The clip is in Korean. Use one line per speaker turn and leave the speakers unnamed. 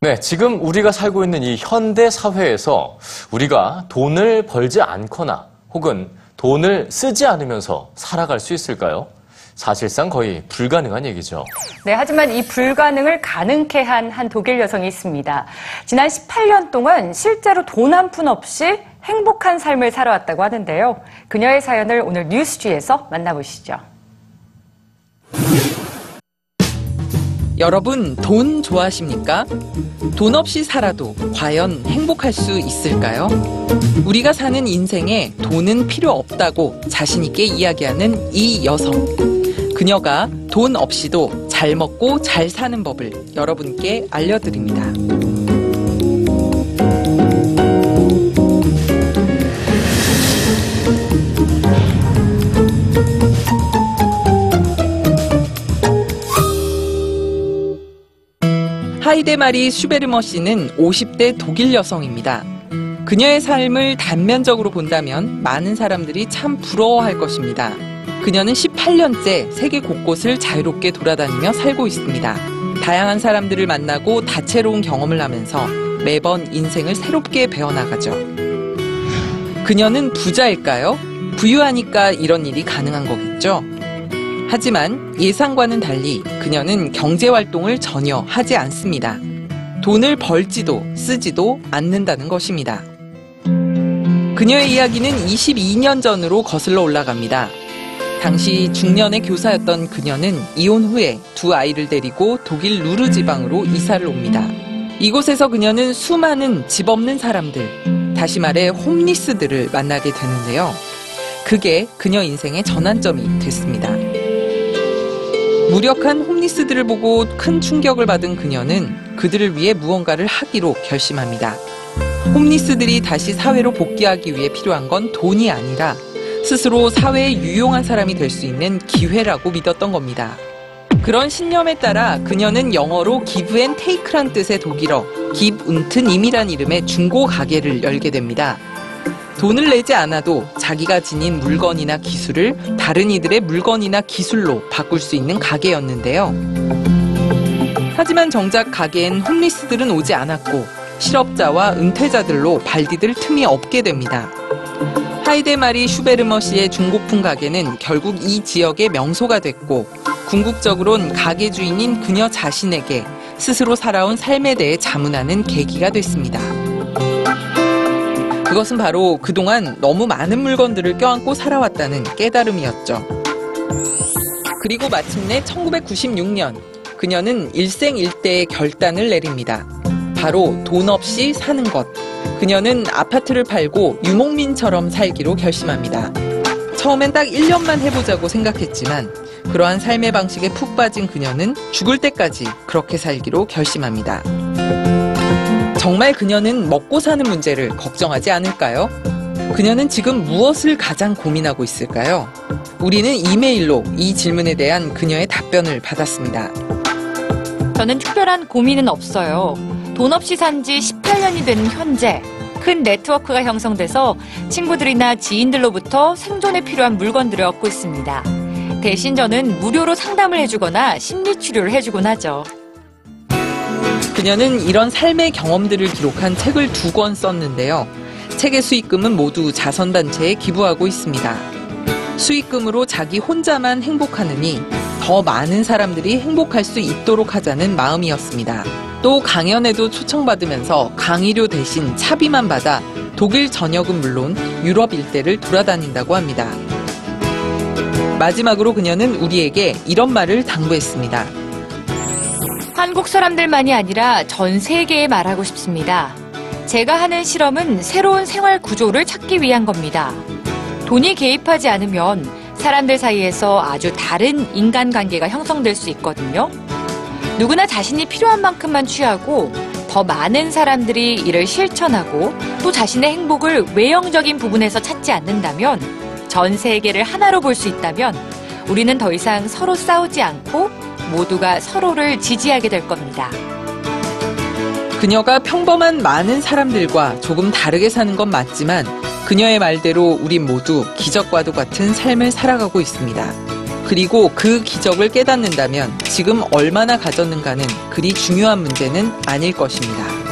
네, 지금 우리가 살고 있는 이 현대 사회에서 우리가 돈을 벌지 않거나 혹은 돈을 쓰지 않으면서 살아갈 수 있을까요? 사실상 거의 불가능한 얘기죠.
네, 하지만 이 불가능을 가능케 한 한 독일 여성이 있습니다. 지난 18년 동안 실제로 돈 한 푼 없이 행복한 삶을 살아왔다고 하는데요. 그녀의 사연을 오늘 뉴스지에서 만나보시죠.
여러분, 돈 좋아하십니까? 돈 없이 살아도 과연 행복할 수 있을까요? 우리가 사는 인생에 돈은 필요 없다고 자신있게 이야기하는 이 여성. 그녀가 돈 없이도 잘 먹고 잘 사는 법을 여러분께 알려드립니다. 하이데 마리 슈베르머 씨는 50대 독일 여성입니다. 그녀의 삶을 단면적으로 본다면 많은 사람들이 참 부러워할 것입니다. 그녀는 18년째 세계 곳곳을 자유롭게 돌아다니며 살고 있습니다. 다양한 사람들을 만나고 다채로운 경험을 하면서 매번 인생을 새롭게 배워나가죠. 그녀는 부자일까요? 부유하니까 이런 일이 가능한 거겠죠? 하지만 예상과는 달리 그녀는 경제 활동을 전혀 하지 않습니다. 돈을 벌지도 쓰지도 않는다는 것입니다. 그녀의 이야기는 22년 전으로 거슬러 올라갑니다. 당시 중년의 교사였던 그녀는 이혼 후에 두 아이를 데리고 독일 루르 지방으로 이사를 옵니다. 이곳에서 그녀는 수많은 집 없는 사람들, 다시 말해 홈리스들을 만나게 되는데요. 그게 그녀 인생의 전환점이 됐습니다. 무력한 홈리스들을 보고 큰 충격을 받은 그녀는 그들을 위해 무언가를 하기로 결심합니다. 홈리스들이 다시 사회로 복귀하기 위해 필요한 건 돈이 아니라 스스로 사회에 유용한 사람이 될 수 있는 기회라고 믿었던 겁니다. 그런 신념에 따라 그녀는 영어로 give and take란 뜻의 독일어 give und nim이란 이름의 중고 가게를 열게 됩니다. 돈을 내지 않아도 자기가 지닌 물건이나 기술을 다른 이들의 물건이나 기술로 바꿀 수 있는 가게였는데요. 하지만 정작 가게엔 홈리스들은 오지 않았고 실업자와 은퇴자들로 발디딜 틈이 없게 됩니다. 하이데마리 슈베르머 씨의 중고품 가게는 결국 이 지역의 명소가 됐고 궁극적으론 가게 주인인 그녀 자신에게 스스로 살아온 삶에 대해 자문하는 계기가 됐습니다. 그것은 바로 그동안 너무 많은 물건들을 껴안고 살아왔다는 깨달음이었죠. 그리고 마침내 1996년 그녀는 일생일대의 결단을 내립니다. 바로 돈 없이 사는 것. 그녀는 아파트를 팔고 유목민처럼 살기로 결심합니다. 처음엔 딱 1년만 해보자고 생각했지만 그러한 삶의 방식에 푹 빠진 그녀는 죽을 때까지 그렇게 살기로 결심합니다. 정말 그녀는 먹고 사는 문제를 걱정하지 않을까요? 그녀는 지금 무엇을 가장 고민하고 있을까요? 우리는 이메일로 이 질문에 대한 그녀의 답변을 받았습니다.
저는 특별한 고민은 없어요. 돈 없이 산 지 18년이 되는 현재 큰 네트워크가 형성돼서 친구들이나 지인들로부터 생존에 필요한 물건들을 얻고 있습니다. 대신 저는 무료로 상담을 해주거나 심리 치료를 해주곤 하죠.
그녀는 이런 삶의 경험들을 기록한 책을 두 권 썼는데요. 책의 수익금은 모두 자선단체에 기부하고 있습니다. 수익금으로 자기 혼자만 행복하느니 더 많은 사람들이 행복할 수 있도록 하자는 마음이었습니다. 또 강연에도 초청받으면서 강의료 대신 차비만 받아 독일 전역은 물론 유럽 일대를 돌아다닌다고 합니다. 마지막으로 그녀는 우리에게 이런 말을 당부했습니다.
한국 사람들만이 아니라 전 세계에 말하고 싶습니다. 제가 하는 실험은 새로운 생활 구조를 찾기 위한 겁니다. 돈이 개입하지 않으면 사람들 사이에서 아주 다른 인간관계가 형성될 수 있거든요. 누구나 자신이 필요한 만큼만 취하고 더 많은 사람들이 이를 실천하고 또 자신의 행복을 외형적인 부분에서 찾지 않는다면 전 세계를 하나로 볼 수 있다면 우리는 더 이상 서로 싸우지 않고 모두가 서로를 지지하게 될 겁니다.
그녀가 평범한 많은 사람들과 조금 다르게 사는 건 맞지만 그녀의 말대로 우린 모두 기적과도 같은 삶을 살아가고 있습니다. 그리고 그 기적을 깨닫는다면 지금 얼마나 가졌는가는 그리 중요한 문제는 아닐 것입니다.